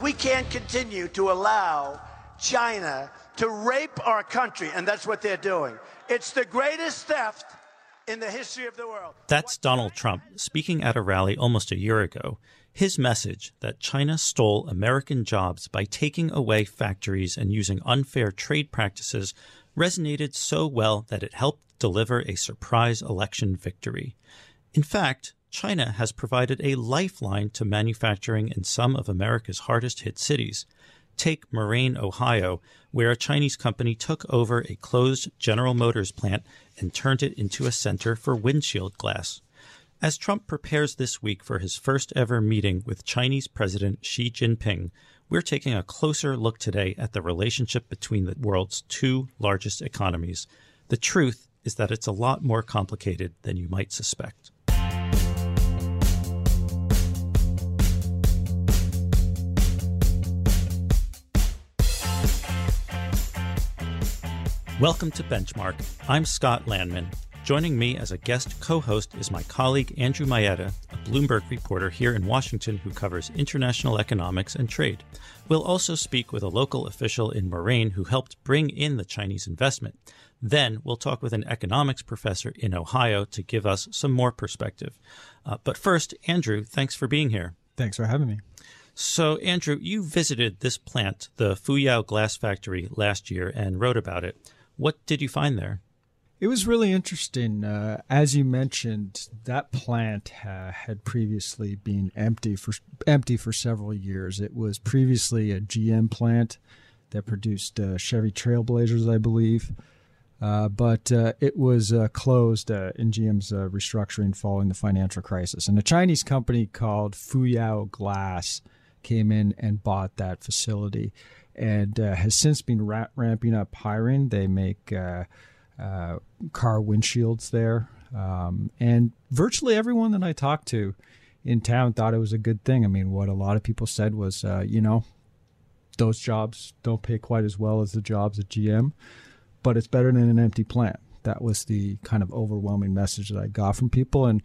We can't continue to allow China to rape our country, and that's what they're doing. It's the greatest theft in the history of the world. That's Donald Trump speaking at a rally almost a year ago. His message that China stole American jobs by taking away factories and using unfair trade practices resonated so well that it helped deliver a surprise election victory. In fact, China has provided a lifeline to manufacturing in some of America's hardest hit cities. Take Moraine, Ohio, where a Chinese company took over a closed General Motors plant and turned it into a center for windshield glass. As Trump prepares this week for his first ever meeting with Chinese President Xi Jinping, we're taking a closer look today at the relationship between the world's two largest economies. The truth is that it's a lot more complicated than you might suspect. Welcome to Benchmark. I'm Scott Lanman. Joining me as a guest co host is my colleague Andrew Mayeda, a Bloomberg reporter here in Washington who covers international economics and trade. We'll also speak with a local official in Moraine who helped bring in the Chinese investment. Then we'll talk with an economics professor in Ohio to give us some more perspective. Uh, but first, Andrew, thanks for being here. Thanks for having me. So, Andrew, you visited this plant, the Fuyao Glass Factory, last year and wrote about it. What did you find there? It was really interesting. Uh, as you mentioned, that plant uh, had previously been empty for empty for several years. It was previously a GM plant that produced uh, Chevy Trailblazers, I believe. Uh, but uh, it was closed in GM's restructuring following the financial crisis. And a Chinese company called Fuyao Glass came in and bought that facility and uh, has since been ra- ramping up hiring. They make uh, uh, car windshields there, um, and virtually everyone that I talked to in town thought it was a good thing. I mean, what a lot of people said was, uh, you know, those jobs don't pay quite as well as the jobs at GM, but it's better than an empty plant. That was the kind of overwhelming message that I got from people, and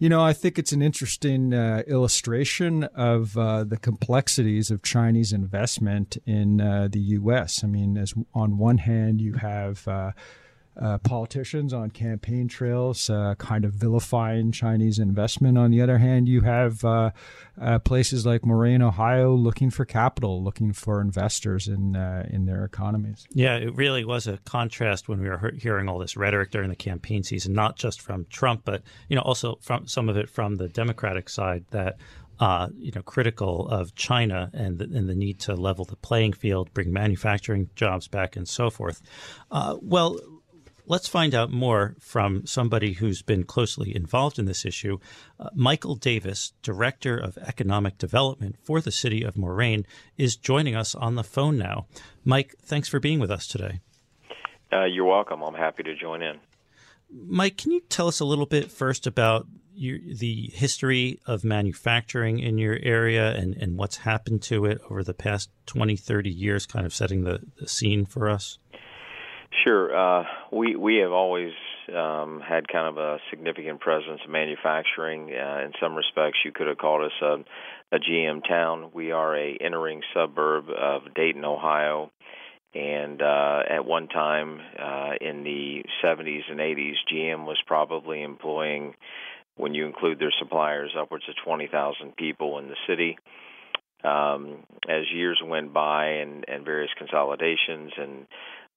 you know, I think it's an interesting uh, illustration of uh, the complexities of Chinese investment in uh, the U.S. I mean, as on one hand, you have uh, politicians on campaign trails uh, kind of vilifying Chinese investment. On the other hand, you have uh, uh places like Moraine, Ohio, looking for capital, looking for investors in uh, in their economies. Yeah, it really was a contrast when we were hearing all this rhetoric during the campaign season, not just from Trump, but you know also from some of it from the Democratic side that. Uh, you know, critical of China and the, and the need to level the playing field, bring manufacturing jobs back, and so forth. well, Let's find out more from somebody who's been closely involved in this issue. Uh, Michael Davis, Director of Economic Development for the City of Moraine, is joining us on the phone now. Mike, thanks for being with us today. Uh, you're welcome. I'm happy to join in. Mike, can you tell us a little bit first about your, the history of manufacturing in your area and, and what's happened to it over the past 20, 30 years, kind of setting the, the scene for us? Sure. Uh, we we have always um, had kind of a significant presence in manufacturing. Uh, in some respects, you could have called us a, a GM town. We are a entering suburb of Dayton, Ohio, and uh, at one time uh, in the 70s and 80s, GM was probably employing, when you include their suppliers, upwards of 20,000 people in the city. Um, as years went by and, and various consolidations and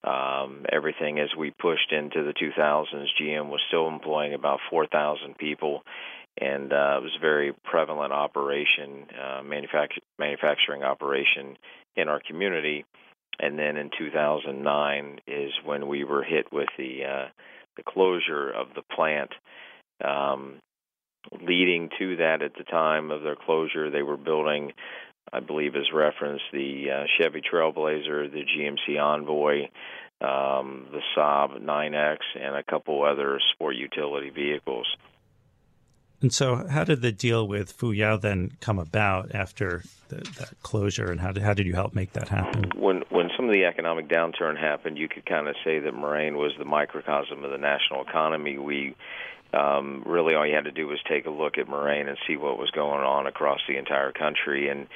um, everything as we pushed into the 2000s. GM was still employing about 4,000 people, and uh, it was a very prevalent operation, uh, manufact- manufacturing operation in our community. And then in 2009 is when we were hit with the uh, the closure of the plant. Um, leading to that, at the time of their closure, they were building I believe is referenced the uh, Chevy Trailblazer, the GMC Envoy, um, the Saab 9X, and a couple other sport utility vehicles. And so, how did the deal with Fuyao then come about after the, that closure, and how did, how did you help make that happen? When when some of the economic downturn happened, you could kind of say that Moraine was the microcosm of the national economy. We um, really all you had to do was take a look at Moraine and see what was going on across the entire country. And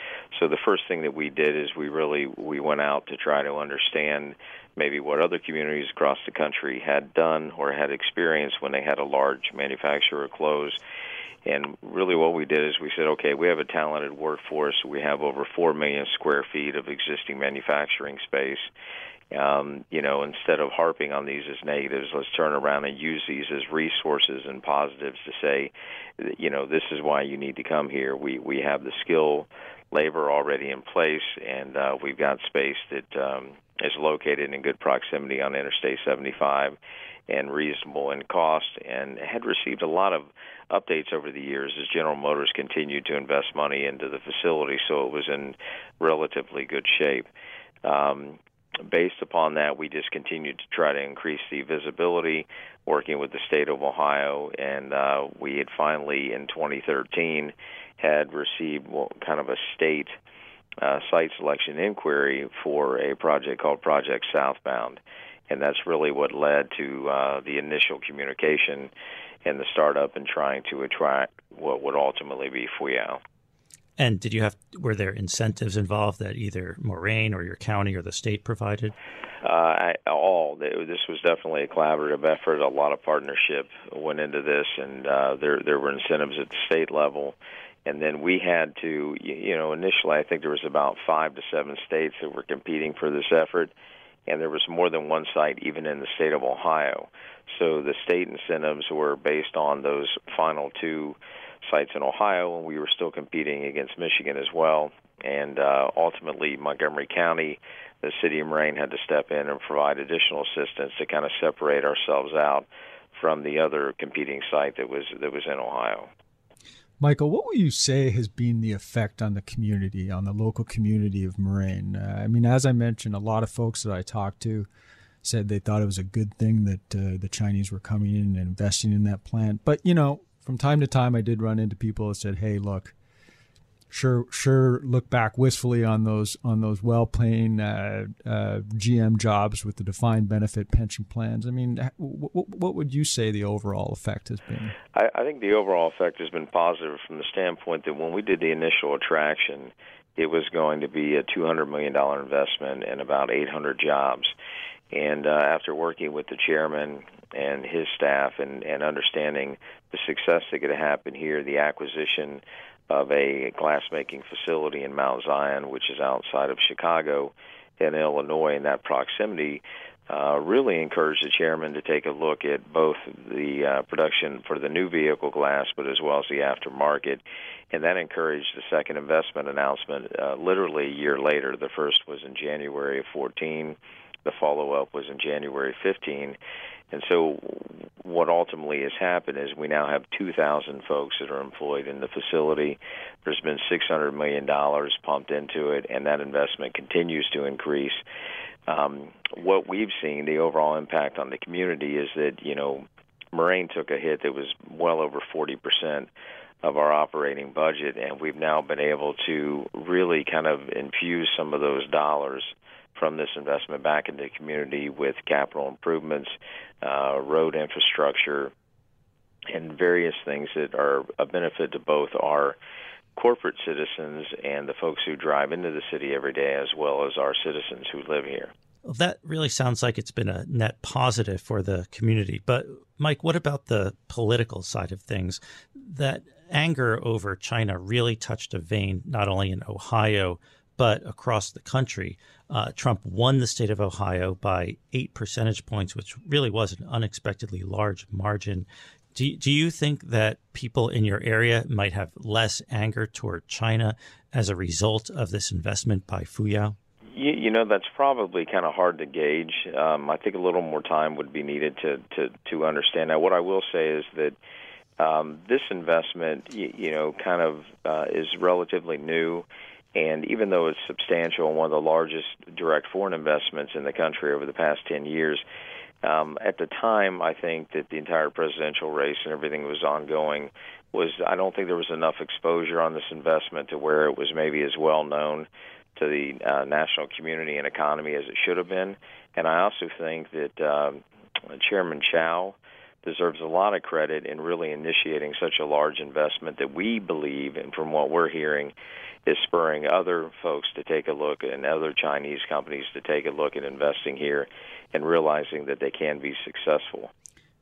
so the first thing that we did is we really we went out to try to understand maybe what other communities across the country had done or had experienced when they had a large manufacturer close. And really, what we did is we said, okay, we have a talented workforce. We have over four million square feet of existing manufacturing space um, you know, instead of harping on these as negatives, let's turn around and use these as resources and positives to say, you know, this is why you need to come here. We we have the skill labor already in place, and uh, we've got space that um, is located in good proximity on Interstate 75 and reasonable in cost, and had received a lot of updates over the years as General Motors continued to invest money into the facility, so it was in relatively good shape. Um, based upon that, we just continued to try to increase the visibility, working with the state of Ohio, and uh, we had finally in 2013 had received kind of a state uh, site selection inquiry for a project called Project Southbound, and that's really what led to uh, the initial communication and the startup and trying to attract what would ultimately be Fuyao. And did you have were there incentives involved that either Moraine or your county or the state provided? Uh, I, all this was definitely a collaborative effort. A lot of partnership went into this, and uh, there there were incentives at the state level. And then we had to, you know, initially I think there was about five to seven states that were competing for this effort, and there was more than one site even in the state of Ohio. So the state incentives were based on those final two sites in Ohio, and we were still competing against Michigan as well. And uh, ultimately, Montgomery County, the city of Moraine, had to step in and provide additional assistance to kind of separate ourselves out from the other competing site that was that was in Ohio. Michael, what would you say has been the effect on the community, on the local community of Moraine? Uh, I mean, as I mentioned, a lot of folks that I talked to said they thought it was a good thing that uh, the Chinese were coming in and investing in that plant. But you know, from time to time, I did run into people that said, "Hey, look, sure, sure, look back wistfully on those on those well-paying uh, uh, GM jobs with the defined benefit pension plans." I mean, w- what would you say the overall effect has been? I, I think the overall effect has been positive from the standpoint that when we did the initial attraction, it was going to be a $200 million investment and about 800 jobs. And uh, after working with the chairman and his staff and, and understanding the success that could happen here, the acquisition of a glassmaking facility in Mount Zion, which is outside of Chicago in Illinois, in that proximity, uh, really encouraged the chairman to take a look at both the uh, production for the new vehicle glass, but as well as the aftermarket. And that encouraged the second investment announcement uh, literally a year later. The first was in January of 14 the follow up was in January 15. And so, what ultimately has happened is we now have 2,000 folks that are employed in the facility. There's been $600 million pumped into it, and that investment continues to increase. Um, what we've seen, the overall impact on the community, is that, you know, Moraine took a hit that was well over 40% of our operating budget, and we've now been able to really kind of infuse some of those dollars from this investment back into the community with capital improvements, uh, road infrastructure, and various things that are a benefit to both our corporate citizens and the folks who drive into the city every day, as well as our citizens who live here. Well, that really sounds like it's been a net positive for the community. But, Mike, what about the political side of things? That anger over China really touched a vein not only in Ohio, but across the country. Uh, Trump won the state of Ohio by eight percentage points, which really was an unexpectedly large margin. Do, do you think that people in your area might have less anger toward China as a result of this investment by Fuyao? You, you know, that's probably kind of hard to gauge. Um, I think a little more time would be needed to, to, to understand that. What I will say is that um, this investment, you, you know, kind of uh, is relatively new And even though it's substantial and one of the largest direct foreign investments in the country over the past 10 years, um, at the time, I think that the entire presidential race and everything was ongoing was I don't think there was enough exposure on this investment to where it was maybe as well known to the uh, national community and economy as it should have been. And I also think that um, Chairman Chow deserves a lot of credit in really initiating such a large investment that we believe, and from what we're hearing, is spurring other folks to take a look and other Chinese companies to take a look at investing here and realizing that they can be successful.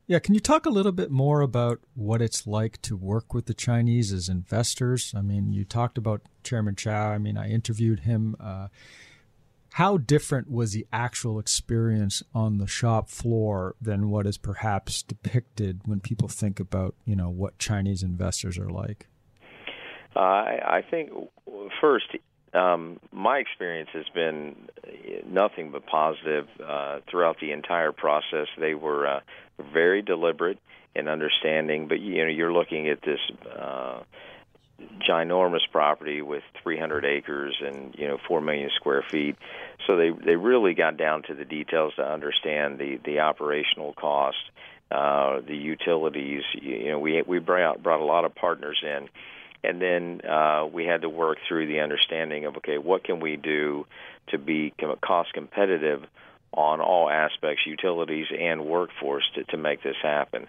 Yeah, can you talk a little bit more about what it's like to work with the Chinese as investors? I mean, you talked about Chairman Chow. I mean, I interviewed him. Uh, how different was the actual experience on the shop floor than what is perhaps depicted when people think about, you know, what Chinese investors are like? Uh, I, I think first, um, my experience has been nothing but positive uh, throughout the entire process. They were uh, very deliberate and understanding, but you know, you're looking at this. Ginormous property with 300 acres and you know 4 million square feet. So they they really got down to the details to understand the the operational cost, uh, the utilities. You know, we we brought brought a lot of partners in, and then uh, we had to work through the understanding of okay, what can we do to be cost competitive on all aspects, utilities and workforce, to, to make this happen.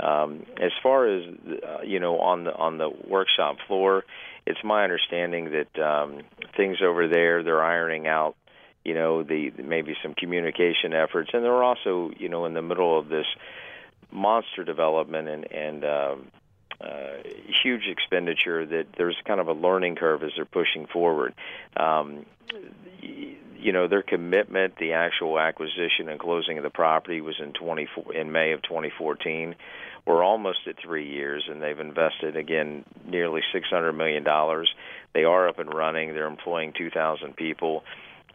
Um, as far as uh, you know, on the on the workshop floor, it's my understanding that um, things over there they're ironing out. You know, the maybe some communication efforts, and they're also you know in the middle of this monster development and and uh, uh, huge expenditure that there's kind of a learning curve as they're pushing forward. Um, you know their commitment, the actual acquisition and closing of the property was in 24 in May of 2014. We're almost at three years, and they've invested again nearly 600 million dollars. They are up and running. They're employing 2,000 people,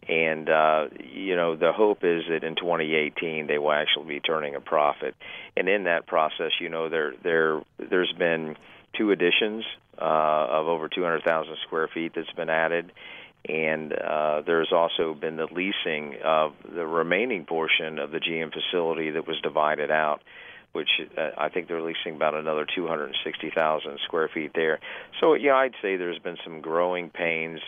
and uh, you know the hope is that in 2018 they will actually be turning a profit. And in that process, you know there there there's been two additions uh, of over 200,000 square feet that's been added and uh, there's also been the leasing of the remaining portion of the GM facility that was divided out, which uh, I think they're leasing about another 260,000 square feet there. So, yeah, I'd say there's been some growing pains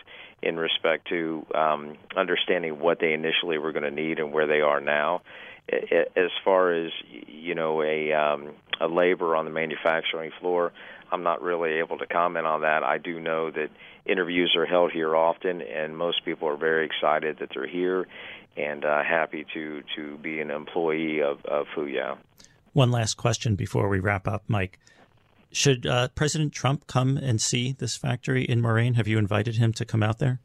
in respect to um, understanding what they initially were going to need and where they are now. As far as you know, a um, a labor on the manufacturing floor, I'm not really able to comment on that. I do know that interviews are held here often, and most people are very excited that they're here and uh, happy to to be an employee of, of Fuyao. One last question before we wrap up, Mike. Should uh, President Trump come and see this factory in Moraine? Have you invited him to come out there?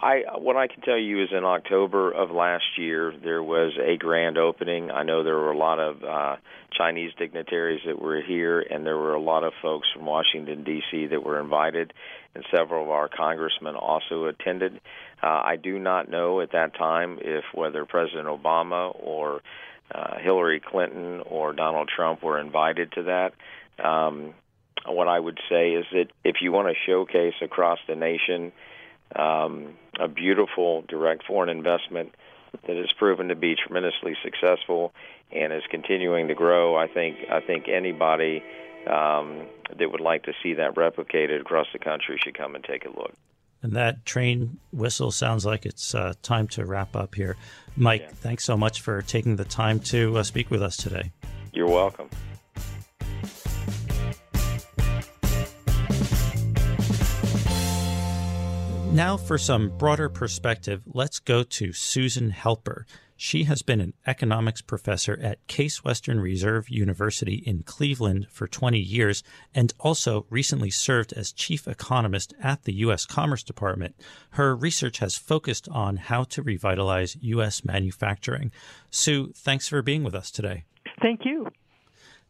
I what I can tell you is in October of last year there was a grand opening. I know there were a lot of uh, Chinese dignitaries that were here, and there were a lot of folks from Washington D.C. that were invited, and several of our congressmen also attended. Uh, I do not know at that time if whether President Obama or uh, Hillary Clinton or Donald Trump were invited to that. Um, what I would say is that if you want to showcase across the nation um, a beautiful direct foreign investment that has proven to be tremendously successful and is continuing to grow. I think I think anybody um, that would like to see that replicated across the country should come and take a look. And that train whistle sounds like it's uh, time to wrap up here. Mike, yeah. thanks so much for taking the time to uh, speak with us today. You're welcome. Now, for some broader perspective, let's go to Susan Helper. She has been an economics professor at Case Western Reserve University in Cleveland for 20 years and also recently served as chief economist at the U.S. Commerce Department. Her research has focused on how to revitalize U.S. manufacturing. Sue, thanks for being with us today. Thank you.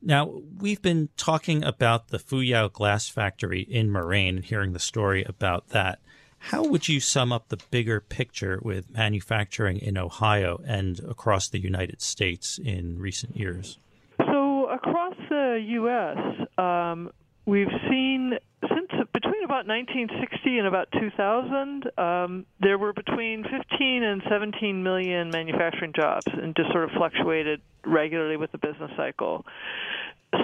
Now, we've been talking about the Fuyao glass factory in Moraine and hearing the story about that. How would you sum up the bigger picture with manufacturing in Ohio and across the United States in recent years? So, across the U.S., um, we've seen since between about 1960 and about 2000, um, there were between 15 and 17 million manufacturing jobs, and just sort of fluctuated regularly with the business cycle.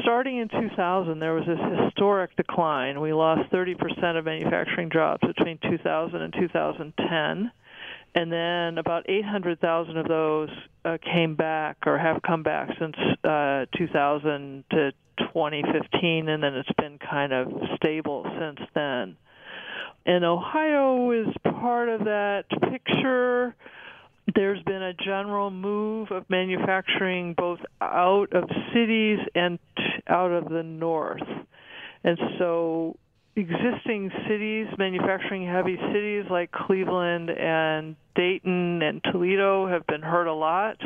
Starting in 2000, there was this historic decline. We lost 30% of manufacturing jobs between 2000 and 2010 and then about 800,000 of those uh, came back or have come back since uh, 2000 to 2015, and then it's been kind of stable since then. And Ohio is part of that picture. There's been a general move of manufacturing both out of cities and out of the north. And so existing cities, manufacturing heavy cities like Cleveland and Dayton and Toledo have been hurt a lot.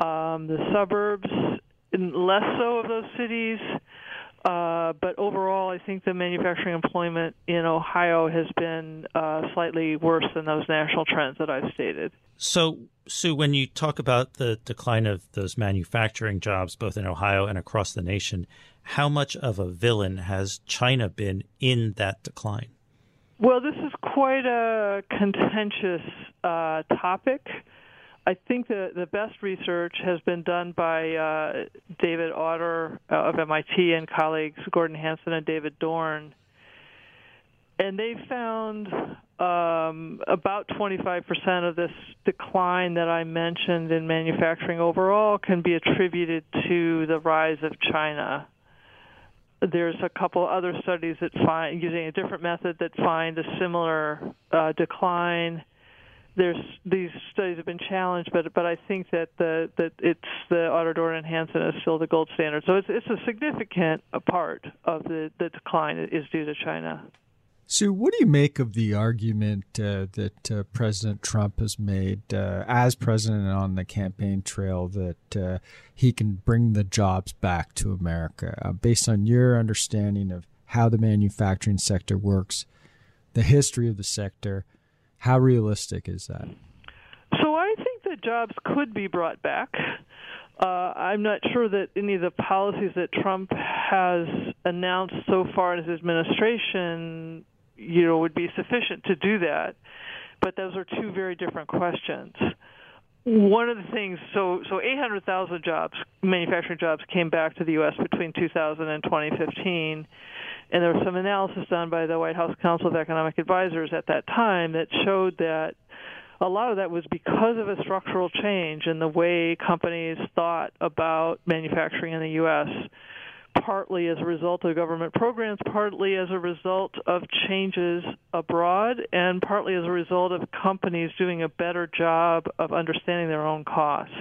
Um, the suburbs, less so of those cities. Uh, but overall, I think the manufacturing employment in Ohio has been uh, slightly worse than those national trends that I've stated. So, Sue, when you talk about the decline of those manufacturing jobs, both in Ohio and across the nation, how much of a villain has China been in that decline? Well, this is quite a contentious uh, topic. I think the the best research has been done by uh, David Autor uh, of MIT and colleagues Gordon Hanson and David Dorn, and they found um, about 25% of this decline that I mentioned in manufacturing overall can be attributed to the rise of China there's a couple other studies that find using a different method that find a similar uh, decline. There's these studies have been challenged, but but I think that the that it's the Autor and Hanson is still the gold standard. So it's it's a significant part of the the decline is due to China. Sue, what do you make of the argument uh, that uh, President Trump has made uh, as president on the campaign trail that uh, he can bring the jobs back to America? Uh, based on your understanding of how the manufacturing sector works, the history of the sector, how realistic is that? So I think that jobs could be brought back. Uh, I'm not sure that any of the policies that Trump has announced so far in his administration you know would be sufficient to do that. But those are two very different questions. One of the things, so so 800,000 jobs, manufacturing jobs, came back to the U.S. between 2000 and 2015, and there was some analysis done by the White House Council of Economic Advisors at that time that showed that a lot of that was because of a structural change in the way companies thought about manufacturing in the U.S partly as a result of government programs, partly as a result of changes abroad, and partly as a result of companies doing a better job of understanding their own costs.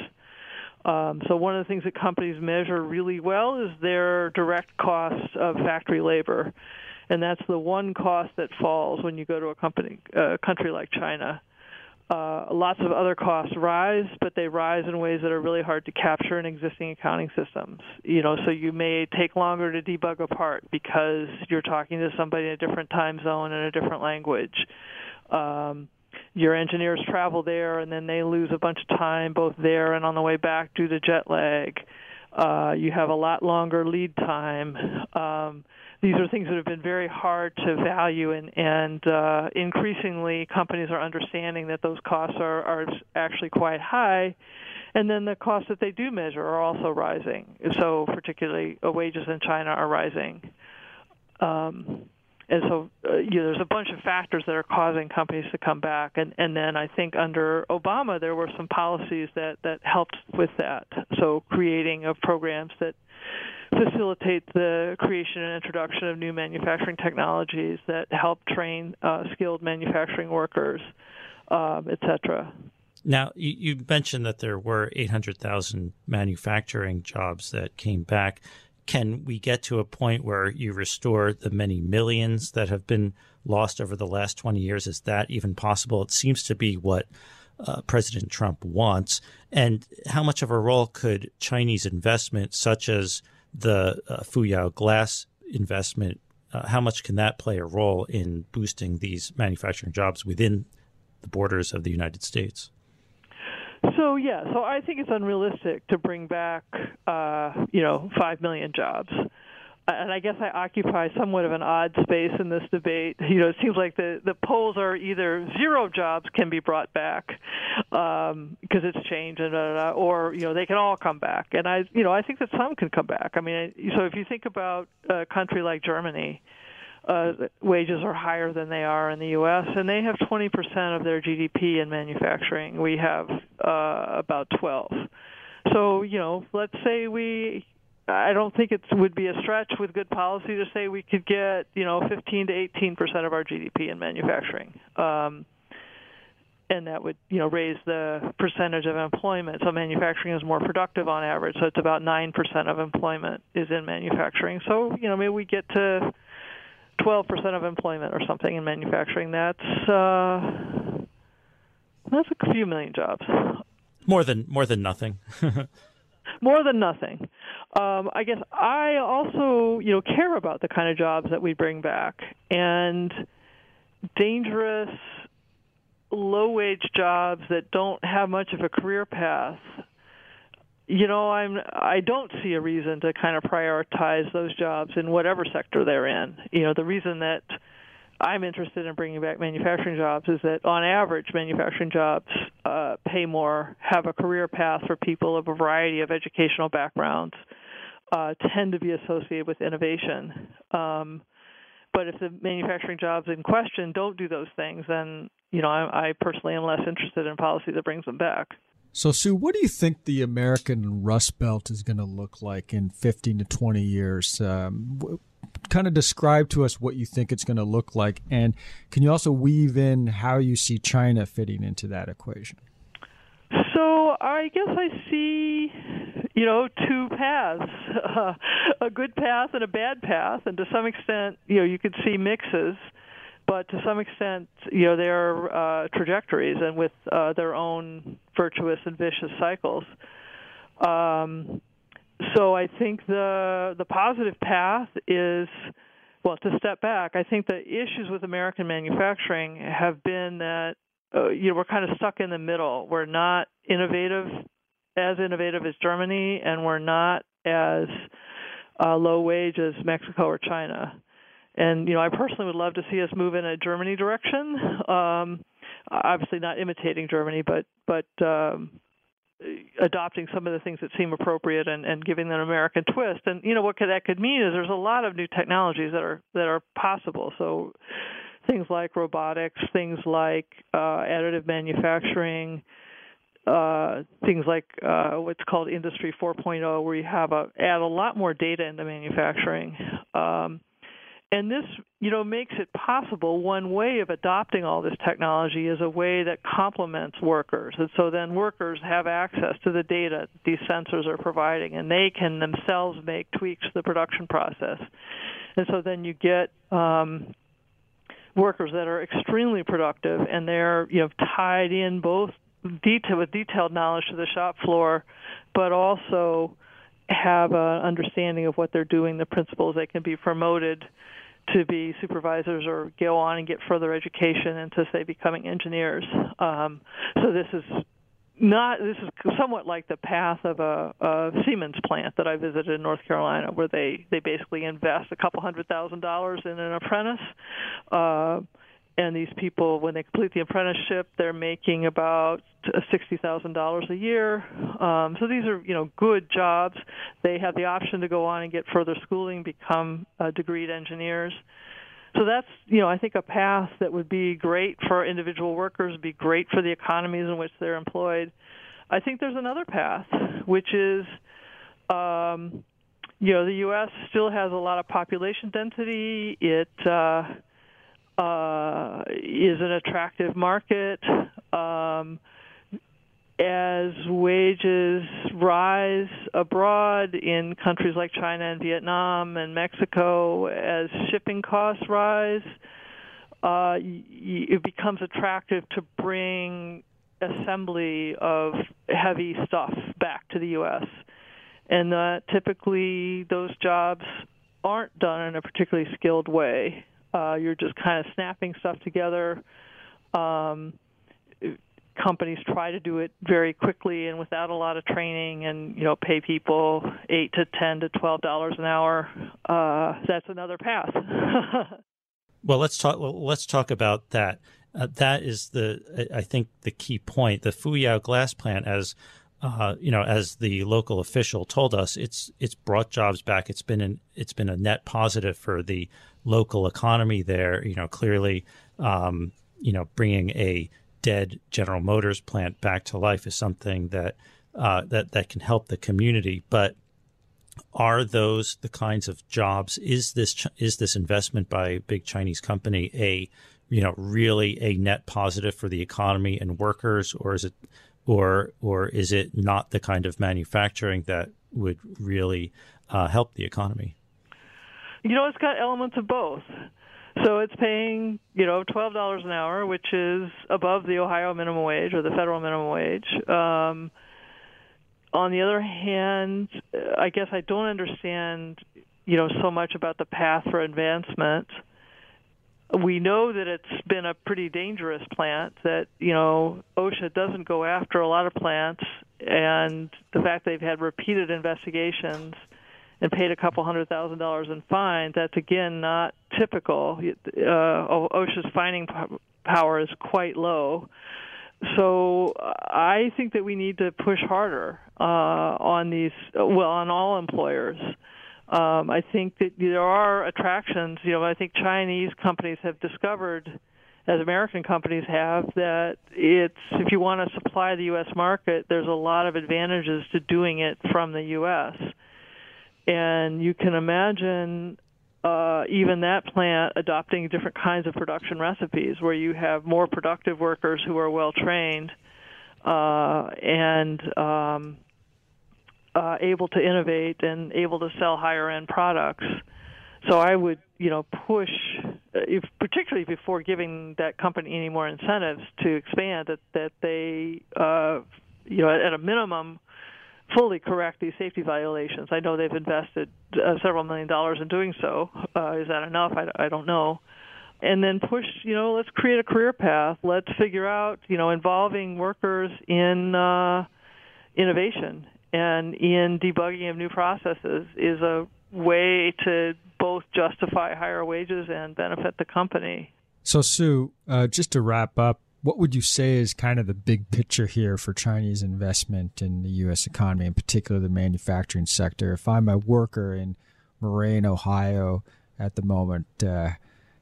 Um, so one of the things that companies measure really well is their direct cost of factory labor, and that's the one cost that falls when you go to a company, a country like China uh, lots of other costs rise, but they rise in ways that are really hard to capture in existing accounting systems. You know, so you may take longer to debug a part because you're talking to somebody in a different time zone and a different language. Um, your engineers travel there and then they lose a bunch of time both there and on the way back due to jet lag. Uh, you have a lot longer lead time. Um, these are things that have been very hard to value, and, and uh, increasingly companies are understanding that those costs are, are actually quite high. And then the costs that they do measure are also rising. So, particularly, uh, wages in China are rising. Um, and so, uh, you know, there's a bunch of factors that are causing companies to come back. And, and then I think under Obama, there were some policies that, that helped with that. So, creating of programs that facilitate the creation and introduction of new manufacturing technologies that help train uh, skilled manufacturing workers, um, et cetera. Now, you, you, mentioned that there were 800,000 manufacturing jobs that came back. Can we get to a point where you restore the many millions that have been lost over the last 20 years? Is that even possible? It seems to be what uh, President Trump wants. And how much of a role could Chinese investment, such as the uh, Fuyao glass investment, uh, how much can that play a role in boosting these manufacturing jobs within the borders of the United States? So yeah, so I think it's unrealistic to bring back, uh, you know, five million jobs. And I guess I occupy somewhat of an odd space in this debate. You know, it seems like the the polls are either zero jobs can be brought back because um, it's changed, and or you know they can all come back. And I, you know, I think that some can come back. I mean, so if you think about a country like Germany. Uh, wages are higher than they are in the U.S., and they have 20% of their GDP in manufacturing. We have uh, about 12. So, you know, let's say we I don't think it would be a stretch with good policy to say we could get you know 15 to 18 percent of our GDP in manufacturing, um, and that would you know raise the percentage of employment. So manufacturing is more productive on average. So it's about nine percent of employment is in manufacturing. So you know maybe we get to 12 percent of employment or something in manufacturing. That's uh, that's a few million jobs. More than more than nothing. more than nothing. Um, I guess I also, you know, care about the kind of jobs that we bring back and dangerous, low-wage jobs that don't have much of a career path. You know, I'm I don't see a reason to kind of prioritize those jobs in whatever sector they're in. You know, the reason that I'm interested in bringing back manufacturing jobs is that on average, manufacturing jobs uh, pay more, have a career path for people of a variety of educational backgrounds, uh, tend to be associated with innovation. Um, but if the manufacturing jobs in question don't do those things, then you know I, I personally am less interested in policy that brings them back. So, Sue, what do you think the American Rust Belt is going to look like in 15 to 20 years? Um, kind of describe to us what you think it's going to look like, and can you also weave in how you see China fitting into that equation? So, I guess I see, you know, two paths: uh, a good path and a bad path, and to some extent, you know, you could see mixes but to some extent, you know, they're uh, trajectories and with uh, their own virtuous and vicious cycles. Um, so I think the the positive path is well to step back. I think the issues with American manufacturing have been that uh, you know we're kind of stuck in the middle. We're not innovative as innovative as Germany, and we're not as uh, low wage as Mexico or China and you know I personally would love to see us move in a Germany direction. Um, obviously not imitating Germany, but but um, adopting some of the things that seem appropriate and, and giving them an American twist. And you know what could, that could mean is there's a lot of new technologies that are that are possible. So things like robotics, things like uh, additive manufacturing. Uh, things like uh, what's called Industry 4.0, where you have a, add a lot more data into manufacturing. Um, and this you know makes it possible one way of adopting all this technology is a way that complements workers and so then workers have access to the data these sensors are providing and they can themselves make tweaks to the production process and so then you get um, workers that are extremely productive and they're you know tied in both detail with detailed knowledge to the shop floor but also have an understanding of what they're doing the principles they can be promoted to be supervisors or go on and get further education into say becoming engineers. Um, so this is not this is somewhat like the path of a, a Siemens plant that I visited in North Carolina, where they they basically invest a couple hundred thousand dollars in an apprentice. Uh, and these people, when they complete the apprenticeship, they're making about sixty thousand dollars a year. Um, so these are, you know, good jobs. They have the option to go on and get further schooling, become uh, degreed engineers. So that's, you know, I think a path that would be great for individual workers, be great for the economies in which they're employed. I think there's another path, which is, um, you know, the U.S. still has a lot of population density. It uh, uh, is an attractive market. Um, as wages rise abroad in countries like China and Vietnam and Mexico, as shipping costs rise, uh, it becomes attractive to bring assembly of heavy stuff back to the U.S. And that typically those jobs aren't done in a particularly skilled way. Uh, you're just kind of snapping stuff together. Um, companies try to do it very quickly and without a lot of training, and you know pay people eight to ten to twelve dollars an hour. Uh, that's another path. well, let's talk. Well, let's talk about that. Uh, that is the I think the key point. The Fuyao glass plant, as uh, you know, as the local official told us, it's it's brought jobs back. It's been an it's been a net positive for the local economy there. You know, clearly, um, you know, bringing a dead General Motors plant back to life is something that uh, that that can help the community. But are those the kinds of jobs? Is this is this investment by a big Chinese company a you know really a net positive for the economy and workers, or is it or or is it not the kind of manufacturing that would really uh, help the economy? You know, it's got elements of both. So it's paying, you know, twelve dollars an hour, which is above the Ohio minimum wage or the federal minimum wage. Um, on the other hand, I guess I don't understand, you know, so much about the path for advancement. We know that it's been a pretty dangerous plant. That you know, OSHA doesn't go after a lot of plants, and the fact they've had repeated investigations and paid a couple hundred thousand dollars in fines, that's again not typical. Uh, OSHA's fining power is quite low. So I think that we need to push harder uh, on these, well, on all employers. Um, I think that there are attractions. You know, I think Chinese companies have discovered, as American companies have, that it's if you want to supply the U.S. market, there's a lot of advantages to doing it from the U.S and you can imagine uh, even that plant adopting different kinds of production recipes where you have more productive workers who are well trained uh, and um, uh, able to innovate and able to sell higher end products. So I would, you know, push, uh, if, particularly before giving that company any more incentives to expand, that that they, uh, you know, at a minimum, fully correct these safety violations. I know they've invested uh, several million dollars in doing so. Uh, is that enough? I, I don't know. And then push, you know, let's create a career path. Let's figure out, you know, involving workers in uh, innovation and in debugging of new processes is a way to both justify higher wages and benefit the company. So, Sue, uh, just to wrap up, what would you say is kind of the big picture here for Chinese investment in the U.S. economy, in particular the manufacturing sector? If I'm a worker in Moraine, Ohio at the moment, uh,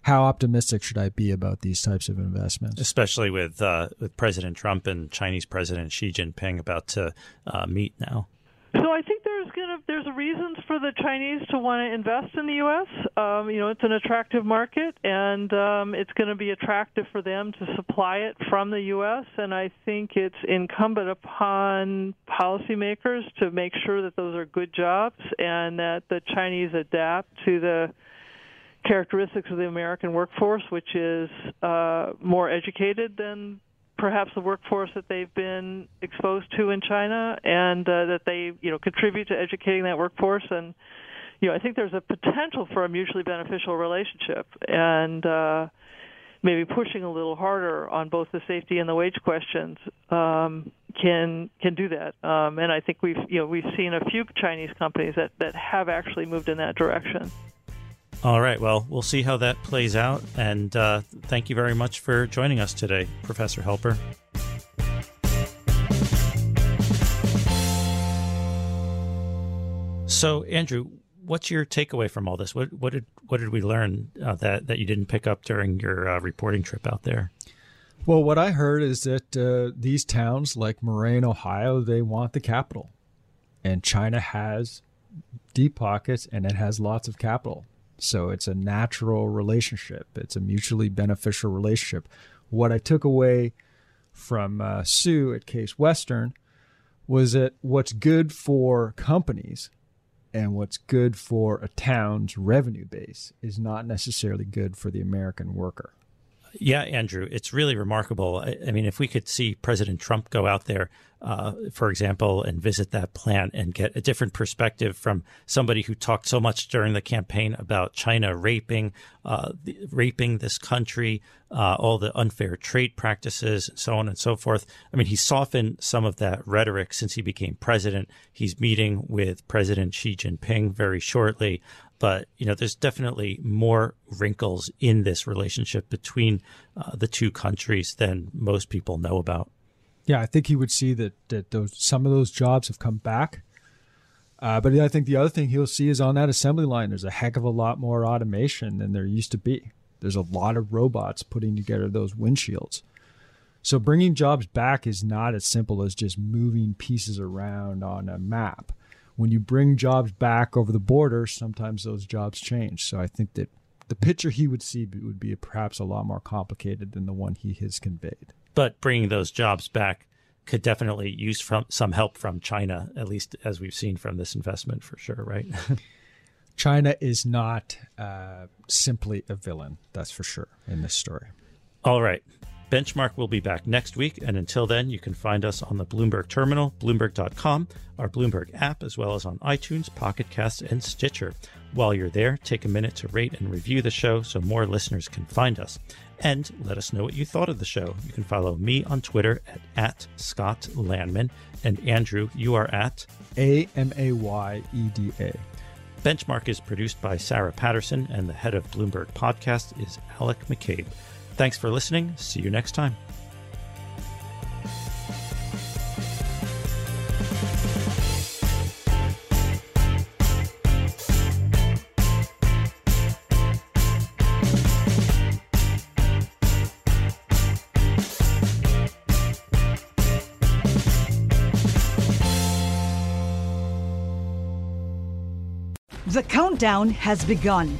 how optimistic should I be about these types of investments? Especially with uh, with President Trump and Chinese President Xi Jinping about to uh, meet now. So I think there's gonna there's reasons for the Chinese to want to invest in the U.S. Um, you know, it's an attractive market, and um, it's going to be attractive for them to supply it from the U.S. And I think it's incumbent upon policymakers to make sure that those are good jobs and that the Chinese adapt to the characteristics of the American workforce, which is uh, more educated than perhaps the workforce that they've been exposed to in China, and uh, that they you know contribute to educating that workforce. And you know, I think there's a potential for a mutually beneficial relationship, and uh, maybe pushing a little harder on both the safety and the wage questions um, can can do that. Um, and I think we've you know we've seen a few Chinese companies that that have actually moved in that direction. All right. Well, we'll see how that plays out. And uh, thank you very much for joining us today, Professor Helper. So, Andrew, what's your takeaway from all this? What, what did what did we learn uh, that that you didn't pick up during your uh, reporting trip out there? Well, what I heard is that uh, these towns like Moraine, Ohio, they want the capital, and China has deep pockets and it has lots of capital. So it's a natural relationship. It's a mutually beneficial relationship. What I took away from uh, Sue at Case Western was that what's good for companies and what's good for a town's revenue base is not necessarily good for the American worker. Yeah, Andrew, it's really remarkable. I, I, mean, if we could see President Trump go out there uh, for example, and visit that plant and get a different perspective from somebody who talked so much during the campaign about China raping, uh, raping this country, uh, all the unfair trade practices, and so on and so forth. I mean, he softened some of that rhetoric since he became president. He's meeting with President Xi Jinping very shortly but you know there's definitely more wrinkles in this relationship between uh, the two countries than most people know about. Yeah, I think he would see that that those some of those jobs have come back. Uh, but I think the other thing he'll see is on that assembly line, there's a heck of a lot more automation than there used to be. There's a lot of robots putting together those windshields. So bringing jobs back is not as simple as just moving pieces around on a map when you bring jobs back over the border, sometimes those jobs change. So I think that the picture he would see would be perhaps a lot more complicated than the one he has conveyed. But bringing those jobs back could definitely use from some help from China, at least as we've seen from this investment for sure, right? China is not uh, simply a villain, that's for sure, in this story. All right. Benchmark will be back next week, and until then, you can find us on the Bloomberg Terminal, Bloomberg.com, our Bloomberg app, as well as on iTunes, Pocket Casts, and Stitcher. While you're there, take a minute to rate and review the show so more listeners can find us. And let us know what you thought of the show. You can follow me on Twitter at, at Scott Lanman, and Andrew, you are at A M A Y E D A. Benchmark is produced by Sarah Patterson, and the head of Bloomberg Podcast is Alec McCabe. Thanks for listening. See you next time. The countdown has begun.